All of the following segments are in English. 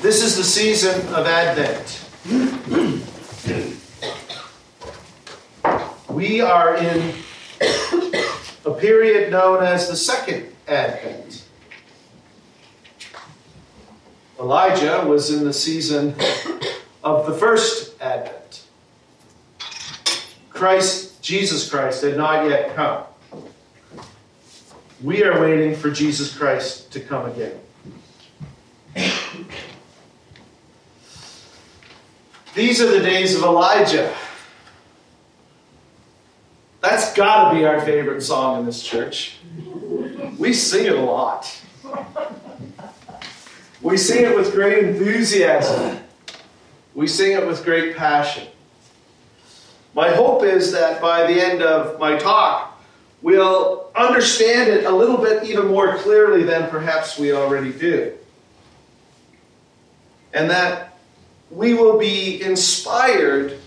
This is the season of Advent. We are in a period known as the Second Advent. Elijah was in the season of the First Advent. Christ, Jesus Christ, had not yet come. We are waiting for Jesus Christ to come again. These are the days of Elijah. That's got to be our favorite song in this church. We sing it a lot. We sing it with great enthusiasm. We sing it with great passion. My hope is that by the end of my talk, we'll understand it a little bit even more clearly than perhaps we already do. And that we will be inspired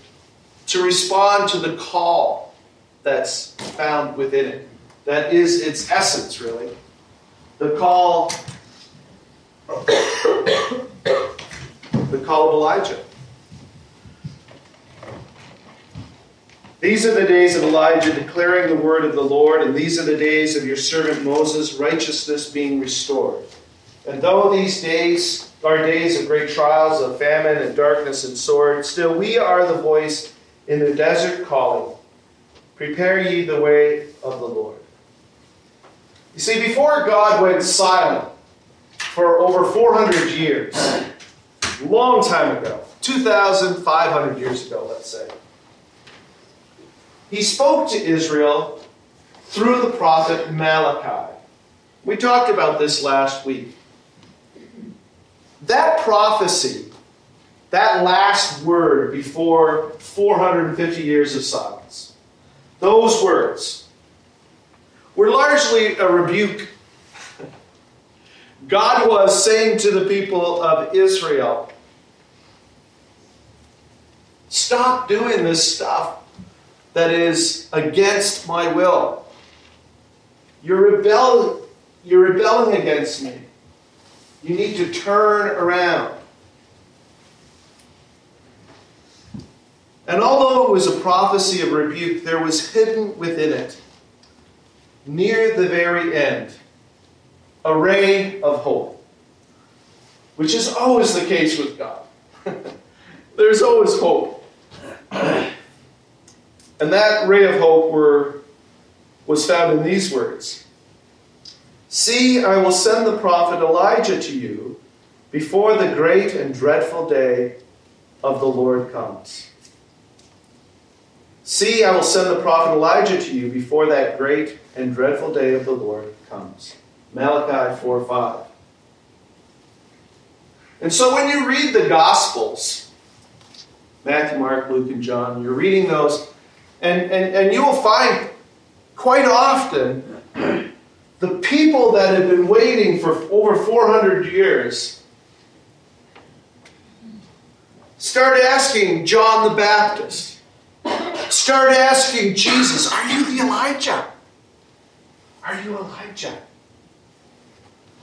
to respond to the call that's found within it. That is its essence, really. The call, the call of Elijah. These are the days of Elijah declaring the word of the Lord, and these are the days of your servant Moses, righteousness being restored. And though these days are days of great trials, of famine and darkness and sword, still we are the voice in the desert calling. Prepare ye the way of the Lord. You see, before God went silent for over 400 years, long time ago, 2,500 years ago, let's say, he spoke to Israel through the prophet Malachi. We talked about this last week. That prophecy, that last word before 450 years of silence, those words were largely a rebuke. God was saying to the people of Israel, Stop doing this stuff that is against my will. You're, rebel- you're rebelling against me. You need to turn around. And although it was a prophecy of rebuke, there was hidden within it, near the very end, a ray of hope, which is always the case with God. There's always hope. and that ray of hope were, was found in these words See, I will send the prophet Elijah to you before the great and dreadful day of the Lord comes. See, I will send the prophet Elijah to you before that great and dreadful day of the Lord comes. Malachi 4 5. And so when you read the Gospels, Matthew, Mark, Luke, and John, you're reading those, and, and, and you will find quite often the people that had been waiting for over 400 years start asking John the Baptist, start asking Jesus, Are you the Elijah? Are you Elijah?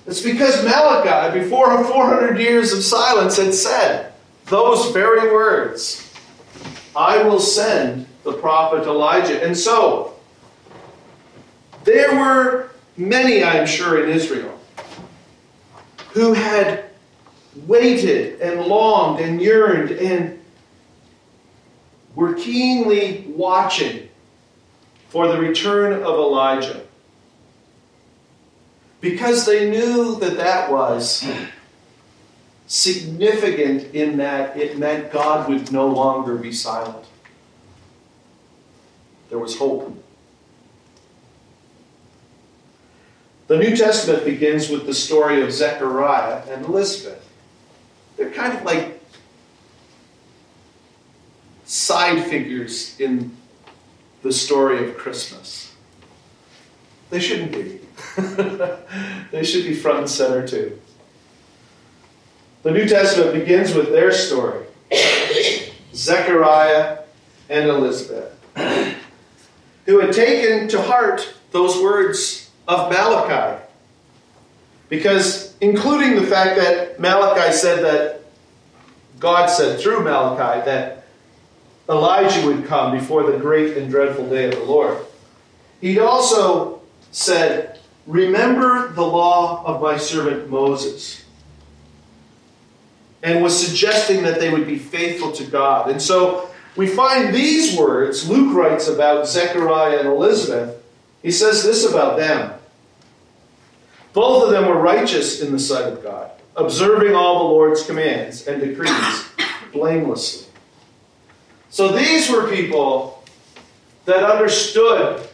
It's because Malachi, before 400 years of silence, had said those very words I will send the prophet Elijah. And so, there were many, I'm sure, in Israel, who had waited and longed and yearned and were keenly watching for the return of Elijah. Because they knew that that was significant in that it meant God would no longer be silent. There was hope. The New Testament begins with the story of Zechariah and Elizabeth. They're kind of like side figures in the story of Christmas. They shouldn't be. they should be front and center too. The New Testament begins with their story Zechariah and Elizabeth, who had taken to heart those words of Malachi. Because, including the fact that Malachi said that God said through Malachi that Elijah would come before the great and dreadful day of the Lord. He'd also said, Remember the law of my servant Moses. And was suggesting that they would be faithful to God. And so we find these words, Luke writes about Zechariah and Elizabeth. He says this about them. Both of them were righteous in the sight of God, observing all the Lord's commands and decrees blamelessly. So these were people that understood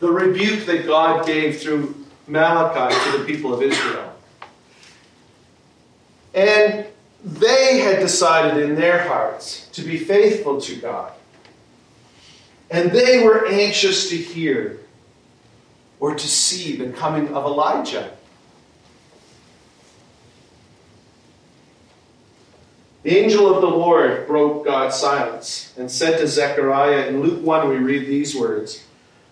the rebuke that God gave through Malachi to the people of Israel. And they had decided in their hearts to be faithful to God. And they were anxious to hear or to see the coming of Elijah. The angel of the Lord broke God's silence and said to Zechariah, in Luke 1, we read these words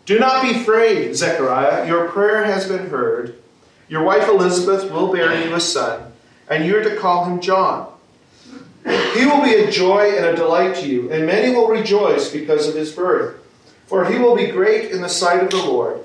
Do not be afraid, Zechariah. Your prayer has been heard. Your wife Elizabeth will bear you a son, and you are to call him John. He will be a joy and a delight to you, and many will rejoice because of his birth. For he will be great in the sight of the Lord.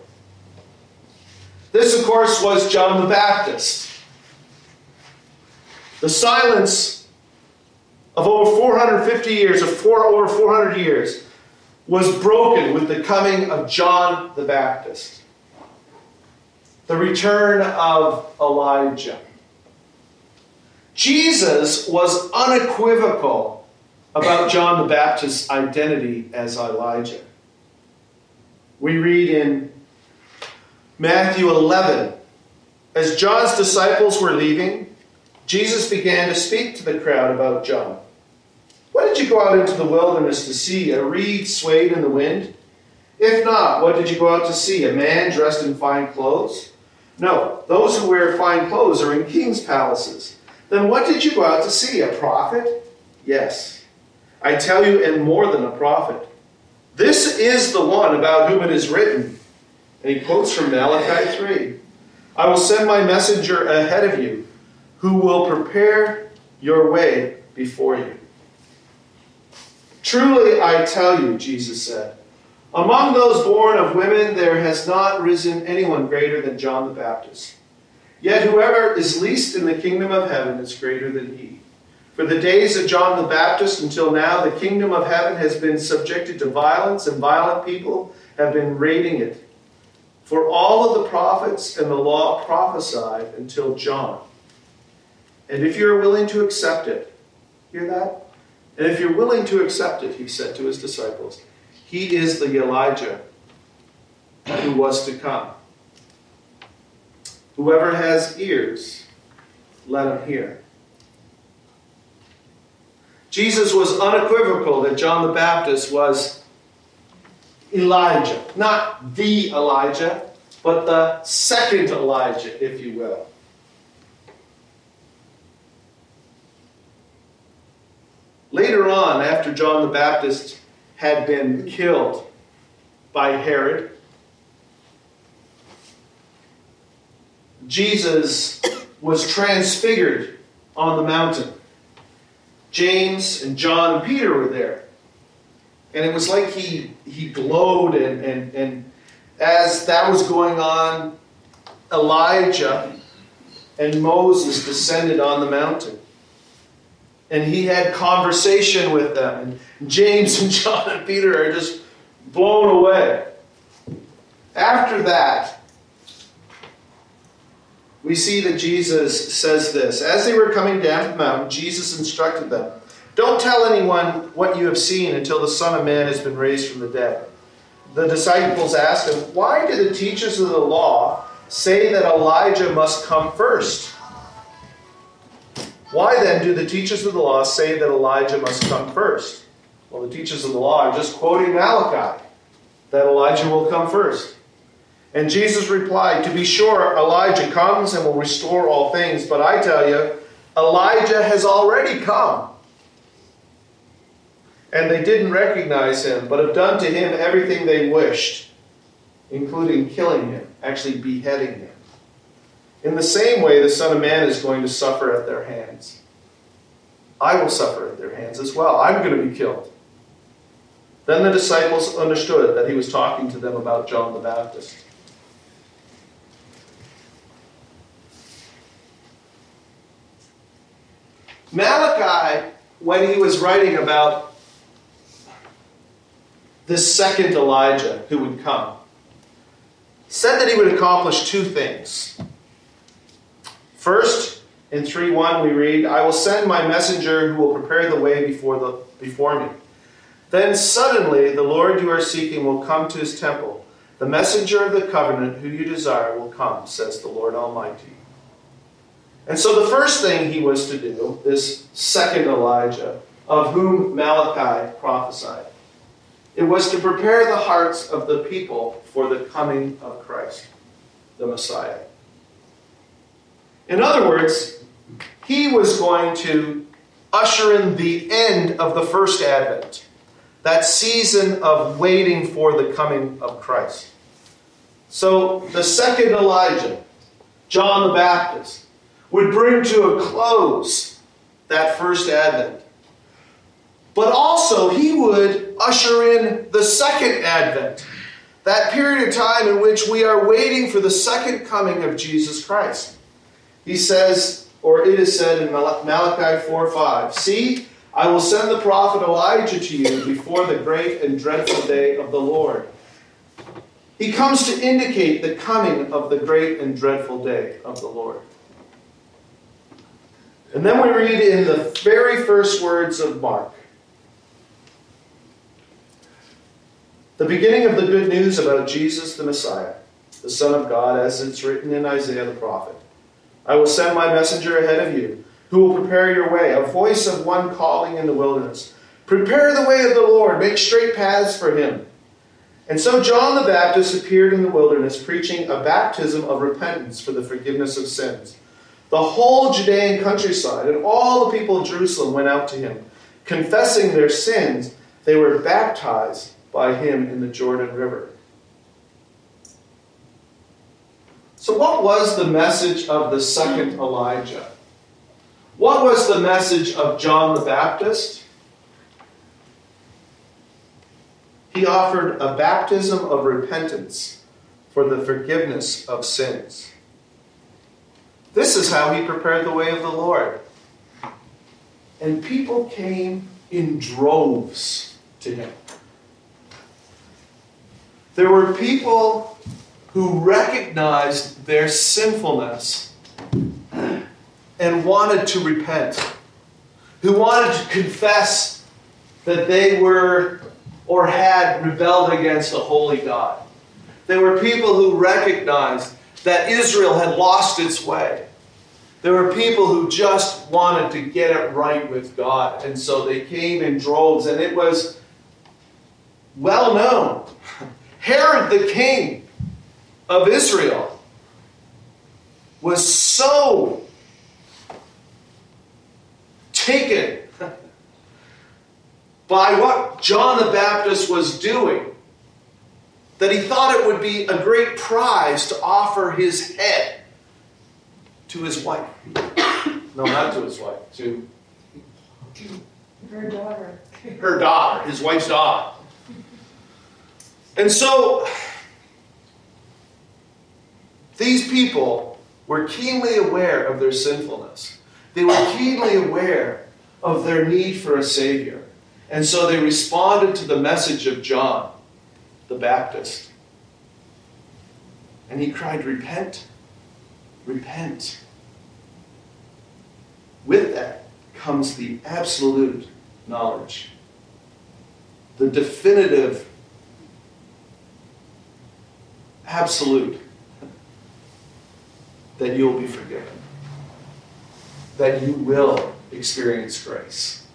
This, of course, was John the Baptist. The silence of over 450 years, of four, over 400 years, was broken with the coming of John the Baptist. The return of Elijah. Jesus was unequivocal about John the Baptist's identity as Elijah. We read in Matthew 11 as John's disciples were leaving, Jesus began to speak to the crowd about John. What did you go out into the wilderness to see? A reed swayed in the wind? If not, what did you go out to see? A man dressed in fine clothes? No, those who wear fine clothes are in king's palaces. Then what did you go out to see? A prophet? Yes. I tell you, and more than a prophet. This is the one about whom it is written. And he quotes from Malachi 3 I will send my messenger ahead of you, who will prepare your way before you. Truly I tell you, Jesus said, among those born of women there has not risen anyone greater than John the Baptist. Yet whoever is least in the kingdom of heaven is greater than he. For the days of John the Baptist until now, the kingdom of heaven has been subjected to violence, and violent people have been raiding it. For all of the prophets and the law prophesied until John. And if you're willing to accept it, hear that? And if you're willing to accept it, he said to his disciples, he is the Elijah who was to come. Whoever has ears, let him hear. Jesus was unequivocal that John the Baptist was Elijah. Not the Elijah, but the second Elijah, if you will. Later on, after John the Baptist had been killed by Herod, Jesus was transfigured on the mountain. James and John and Peter were there. And it was like he, he glowed, and, and, and as that was going on, Elijah and Moses descended on the mountain and he had conversation with them. And James and John and Peter are just blown away. After that, we see that Jesus says this. As they were coming down the mountain, Jesus instructed them Don't tell anyone what you have seen until the Son of Man has been raised from the dead. The disciples asked him, Why do the teachers of the law say that Elijah must come first? Why then do the teachers of the law say that Elijah must come first? Well, the teachers of the law are just quoting Malachi that Elijah will come first. And Jesus replied, To be sure, Elijah comes and will restore all things, but I tell you, Elijah has already come. And they didn't recognize him, but have done to him everything they wished, including killing him, actually beheading him. In the same way, the Son of Man is going to suffer at their hands. I will suffer at their hands as well. I'm going to be killed. Then the disciples understood that he was talking to them about John the Baptist. Malachi, when he was writing about this second Elijah who would come, said that he would accomplish two things. First, in 3 1, we read, "I will send my messenger who will prepare the way before the before me." Then suddenly the Lord you are seeking will come to his temple. The messenger of the covenant who you desire will come, says the Lord Almighty. And so the first thing he was to do, this second Elijah, of whom Malachi prophesied, it was to prepare the hearts of the people for the coming of Christ, the Messiah. In other words, he was going to usher in the end of the first advent, that season of waiting for the coming of Christ. So the second Elijah, John the Baptist, would bring to a close that first advent. But also, he would usher in the second advent, that period of time in which we are waiting for the second coming of Jesus Christ. He says, or it is said in Malachi 4 5, See, I will send the prophet Elijah to you before the great and dreadful day of the Lord. He comes to indicate the coming of the great and dreadful day of the Lord. And then we read in the very first words of Mark the beginning of the good news about Jesus the Messiah, the Son of God, as it's written in Isaiah the prophet. I will send my messenger ahead of you, who will prepare your way, a voice of one calling in the wilderness. Prepare the way of the Lord, make straight paths for him. And so John the Baptist appeared in the wilderness, preaching a baptism of repentance for the forgiveness of sins. The whole Judean countryside and all the people of Jerusalem went out to him, confessing their sins. They were baptized by him in the Jordan River. So, what was the message of the second Elijah? What was the message of John the Baptist? He offered a baptism of repentance for the forgiveness of sins. This is how he prepared the way of the Lord. And people came in droves to him. There were people who recognized their sinfulness and wanted to repent, who wanted to confess that they were or had rebelled against a holy God. There were people who recognized that Israel had lost its way. There were people who just wanted to get it right with God, and so they came in droves, and it was well known. Herod the king of Israel was so taken by what John the Baptist was doing that he thought it would be a great prize to offer his head to his wife. No, not to his wife, to her daughter. Her daughter, his wife's daughter. And so these people were keenly aware of their sinfulness. They were keenly aware of their need for a Savior. And so they responded to the message of John the Baptist. And he cried, Repent, repent. With that comes the absolute knowledge, the definitive, absolute that you'll be forgiven that you will experience grace.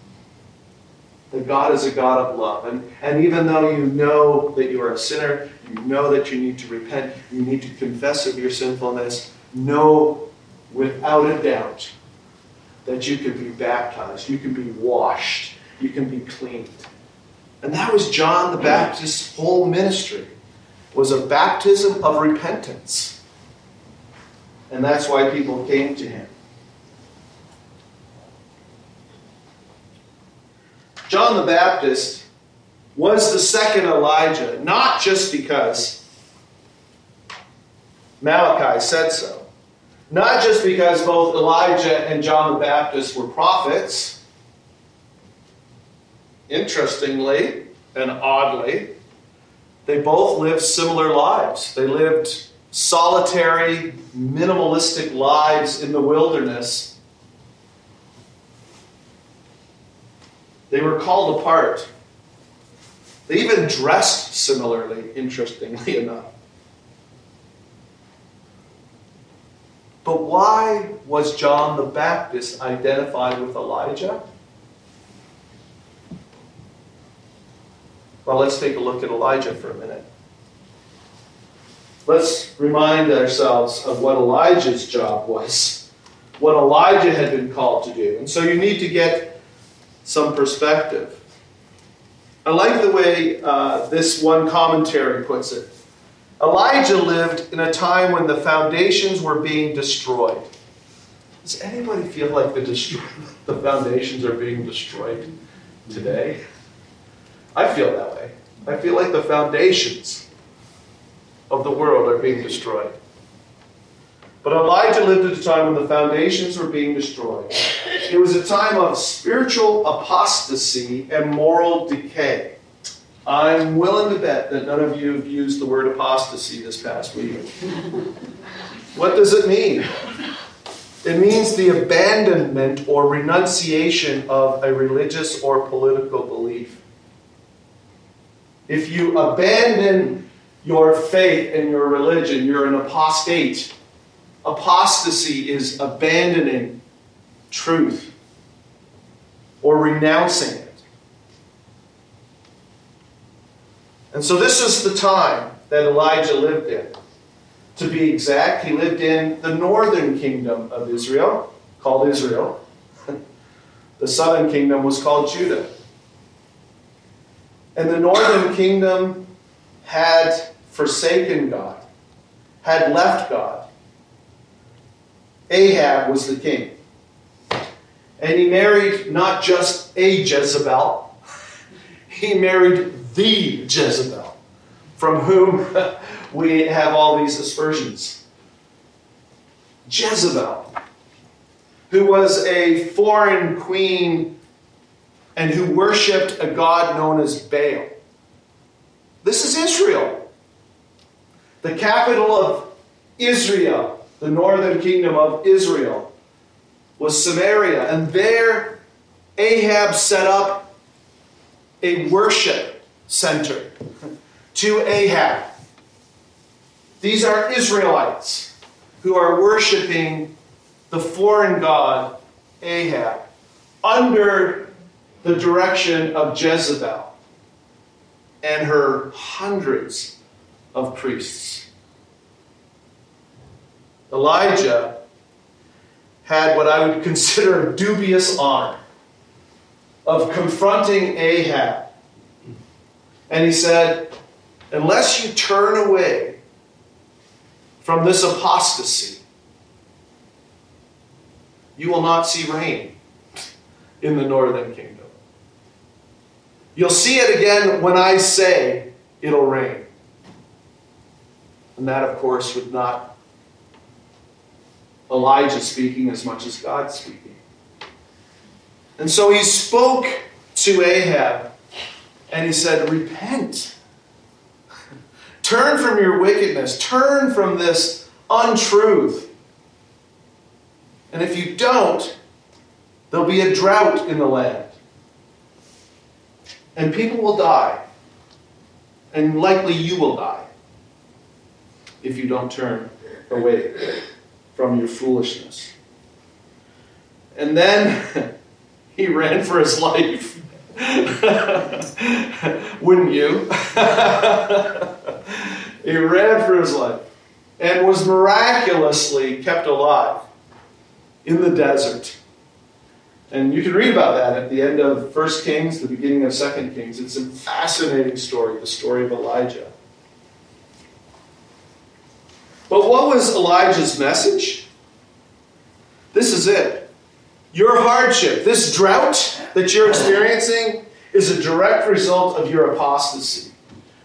That God is a God of love. And, and even though you know that you are a sinner, you know that you need to repent, you need to confess of your sinfulness, know without a doubt that you can be baptized, you can be washed, you can be cleaned. And that was John the Baptist's whole ministry was a baptism of repentance. And that's why people came to him. John the Baptist was the second Elijah, not just because Malachi said so, not just because both Elijah and John the Baptist were prophets. Interestingly and oddly, they both lived similar lives. They lived solitary, minimalistic lives in the wilderness. They were called apart. They even dressed similarly, interestingly enough. But why was John the Baptist identified with Elijah? Well, let's take a look at Elijah for a minute. Let's remind ourselves of what Elijah's job was, what Elijah had been called to do. And so you need to get some perspective. I like the way uh, this one commentary puts it. Elijah lived in a time when the foundations were being destroyed. Does anybody feel like the, destroy- the foundations are being destroyed today? I feel that way. I feel like the foundations of the world are being destroyed. But Elijah lived at a time when the foundations were being destroyed. It was a time of spiritual apostasy and moral decay. I'm willing to bet that none of you have used the word apostasy this past week. what does it mean? It means the abandonment or renunciation of a religious or political belief. If you abandon your faith and your religion, you're an apostate. Apostasy is abandoning truth or renouncing it. And so, this is the time that Elijah lived in. To be exact, he lived in the northern kingdom of Israel, called Israel. The southern kingdom was called Judah. And the northern kingdom had forsaken God, had left God. Ahab was the king. And he married not just a Jezebel, he married the Jezebel, from whom we have all these aspersions. Jezebel, who was a foreign queen and who worshipped a god known as Baal. This is Israel. The capital of Israel, the northern kingdom of Israel, was Samaria. And there, Ahab set up a worship center to Ahab. These are Israelites who are worshiping the foreign god Ahab under the direction of Jezebel and her hundreds of priests. Elijah had what I would consider dubious honor of confronting Ahab and he said, Unless you turn away from this apostasy, you will not see rain in the northern kingdom. You'll see it again when I say it'll rain. And that, of course, would not Elijah speaking as much as God speaking. And so he spoke to Ahab and he said, Repent. Turn from your wickedness. Turn from this untruth. And if you don't, there'll be a drought in the land. And people will die. And likely you will die if you don't turn away from your foolishness. And then he ran for his life. Wouldn't you? he ran for his life and was miraculously kept alive in the desert. And you can read about that at the end of 1 Kings, the beginning of 2 Kings. It's a fascinating story, the story of Elijah. But what was Elijah's message? This is it. Your hardship, this drought that you're experiencing, is a direct result of your apostasy,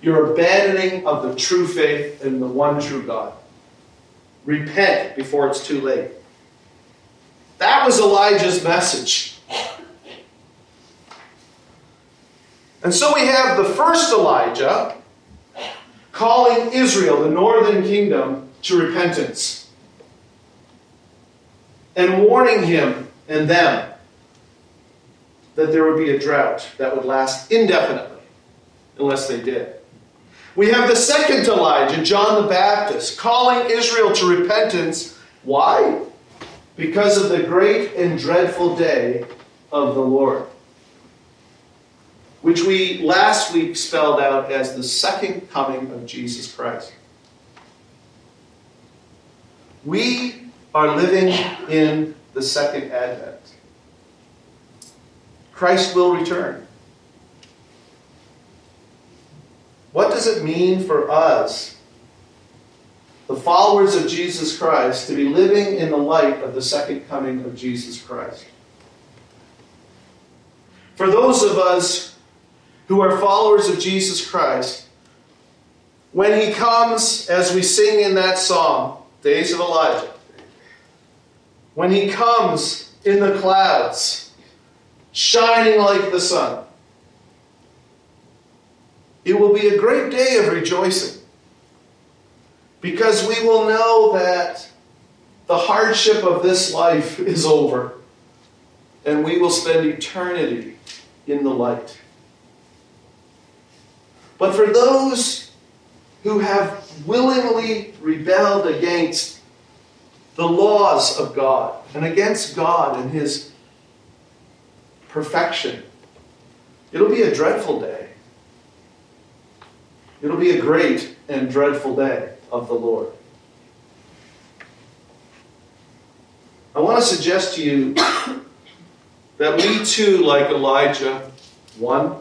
your abandoning of the true faith in the one true God. Repent before it's too late. That was Elijah's message. And so we have the first Elijah calling Israel, the northern kingdom, to repentance and warning him and them that there would be a drought that would last indefinitely unless they did. We have the second Elijah, John the Baptist, calling Israel to repentance. Why? Because of the great and dreadful day of the Lord, which we last week spelled out as the second coming of Jesus Christ. We are living in the second advent. Christ will return. What does it mean for us, the followers of Jesus Christ, to be living in the light of the second coming of Jesus Christ? For those of us who are followers of Jesus Christ, when he comes, as we sing in that song, Days of Elijah, when he comes in the clouds, shining like the sun, it will be a great day of rejoicing because we will know that the hardship of this life is over and we will spend eternity in the light. But for those who have willingly rebelled against the laws of God and against God and His perfection, it'll be a dreadful day. It'll be a great and dreadful day of the Lord. I want to suggest to you that we too, like Elijah 1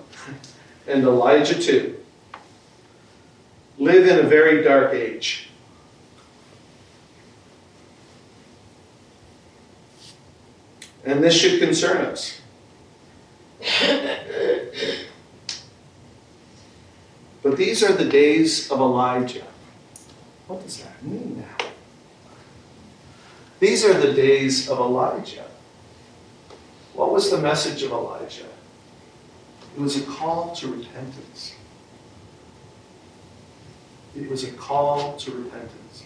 and Elijah 2, live in a very dark age. And this should concern us. But these are the days of Elijah. What does that mean now? These are the days of Elijah. What was the message of Elijah? It was a call to repentance. It was a call to repentance.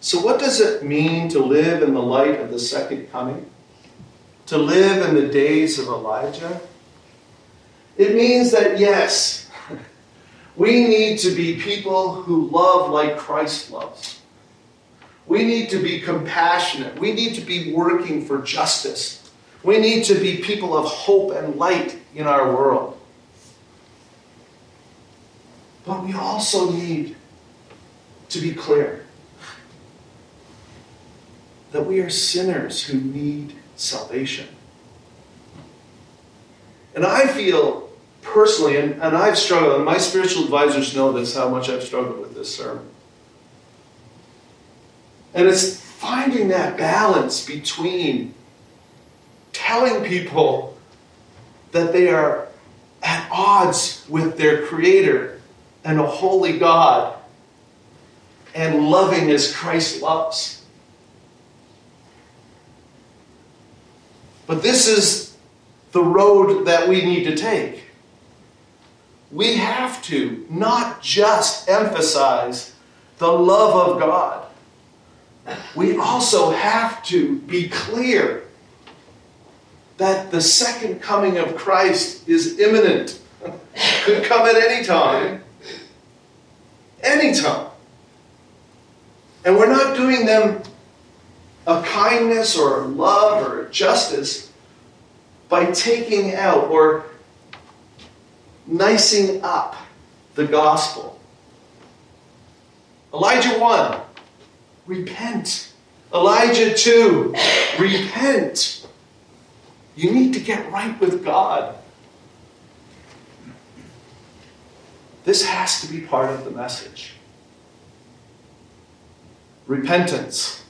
So, what does it mean to live in the light of the second coming? To live in the days of Elijah? It means that, yes, we need to be people who love like Christ loves. We need to be compassionate. We need to be working for justice. We need to be people of hope and light in our world. But we also need to be clear that we are sinners who need salvation. And I feel personally, and, and I've struggled, and my spiritual advisors know this, how much I've struggled with this sermon. And it's finding that balance between telling people that they are at odds with their Creator and a holy God and loving as Christ loves. But this is the road that we need to take. We have to not just emphasize the love of God, we also have to be clear that the second coming of Christ is imminent. Could come at any time. Anytime. And we're not doing them a kindness or a love or a justice by taking out or nicing up the gospel. Elijah 1, repent. Elijah 2, repent. You need to get right with God. This has to be part of the message. Repentance.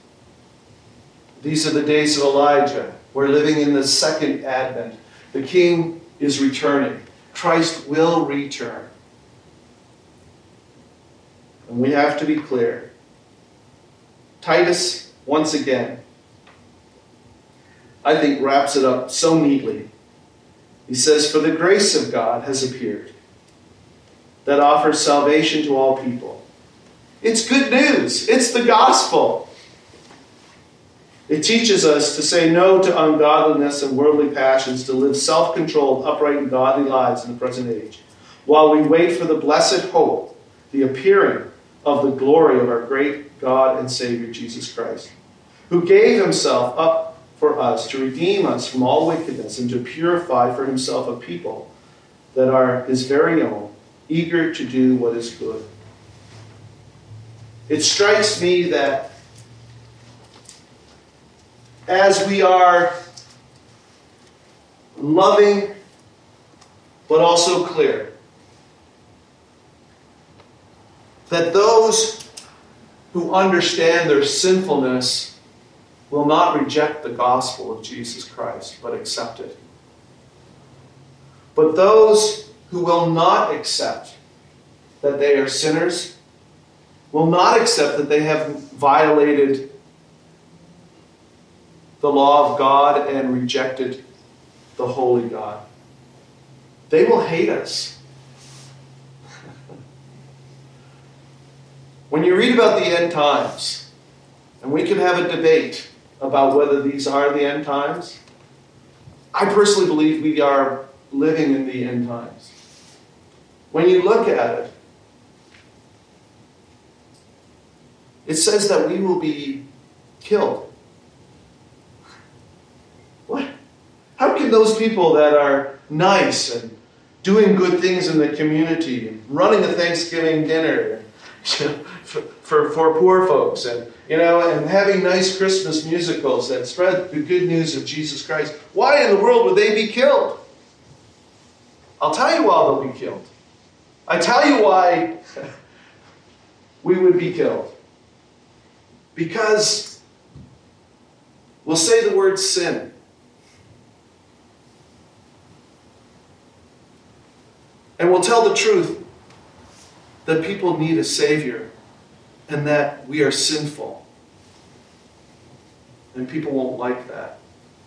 These are the days of Elijah. We're living in the second advent. The king is returning. Christ will return. And we have to be clear. Titus, once again, I think wraps it up so neatly. He says, For the grace of God has appeared that offers salvation to all people. It's good news, it's the gospel. It teaches us to say no to ungodliness and worldly passions, to live self controlled, upright, and godly lives in the present age, while we wait for the blessed hope, the appearing of the glory of our great God and Savior Jesus Christ, who gave himself up for us to redeem us from all wickedness and to purify for himself a people that are his very own, eager to do what is good. It strikes me that as we are loving but also clear, that those who understand their sinfulness will not reject the gospel of Jesus Christ, but accept it. But those who will not accept that they are sinners will not accept that they have violated the law of God and rejected the holy God. They will hate us. when you read about the end times, and we can have a debate about whether these are the end times, I personally believe we are living in the end times. When you look at it, it says that we will be killed. Those people that are nice and doing good things in the community running a Thanksgiving dinner for, for, for poor folks and you know and having nice Christmas musicals that spread the good news of Jesus Christ, why in the world would they be killed? I'll tell you why they'll be killed. I tell you why we would be killed. Because we'll say the word sin. And we'll tell the truth that people need a Savior and that we are sinful. And people won't like that.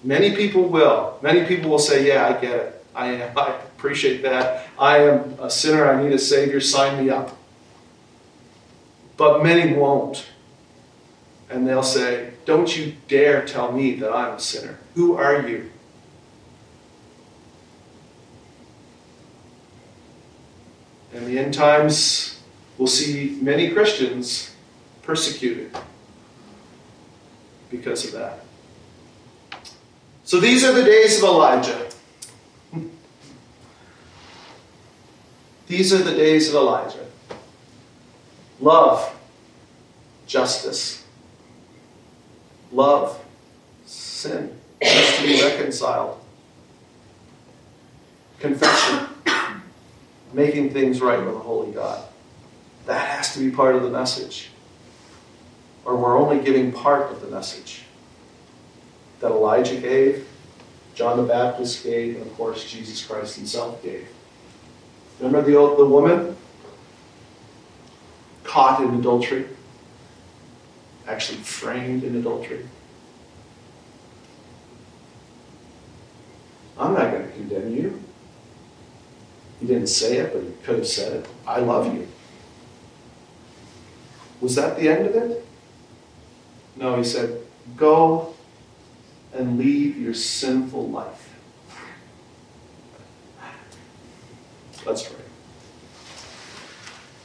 Many people will. Many people will say, Yeah, I get it. I, am. I appreciate that. I am a sinner. I need a Savior. Sign me up. But many won't. And they'll say, Don't you dare tell me that I'm a sinner. Who are you? In the end times, we'll see many Christians persecuted because of that. So these are the days of Elijah. These are the days of Elijah. Love, justice. Love, sin has to be reconciled. Confession making things right with a holy God. That has to be part of the message. Or we're only giving part of the message that Elijah gave, John the Baptist gave, and of course Jesus Christ himself gave. Remember the, old, the woman caught in adultery? Actually framed in adultery? I'm not going to condemn you. He didn't say it, but he could have said it. I love you. Was that the end of it? No, he said, Go and leave your sinful life. Let's pray.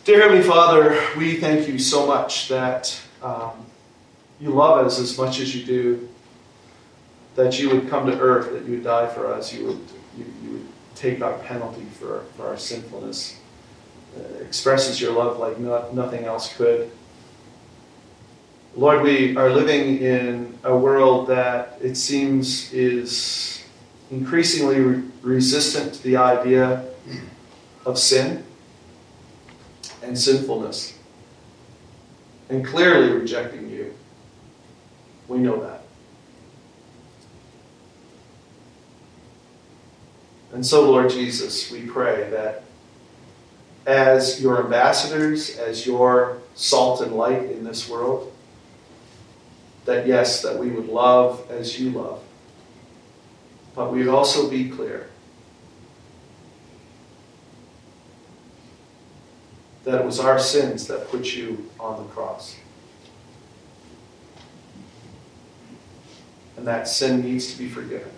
Dear Heavenly Father, we thank you so much that um, you love us as much as you do, that you would come to earth, that you would die for us, you would, you, you would take our penalty for, for our sinfulness. Uh, expresses your love like no, nothing else could. Lord, we are living in a world that it seems is increasingly re- resistant to the idea of sin and sinfulness, and clearly rejecting you. We know that. And so, Lord Jesus, we pray that as your ambassadors, as your salt and light in this world, that yes, that we would love as you love, but we would also be clear that it was our sins that put you on the cross. And that sin needs to be forgiven.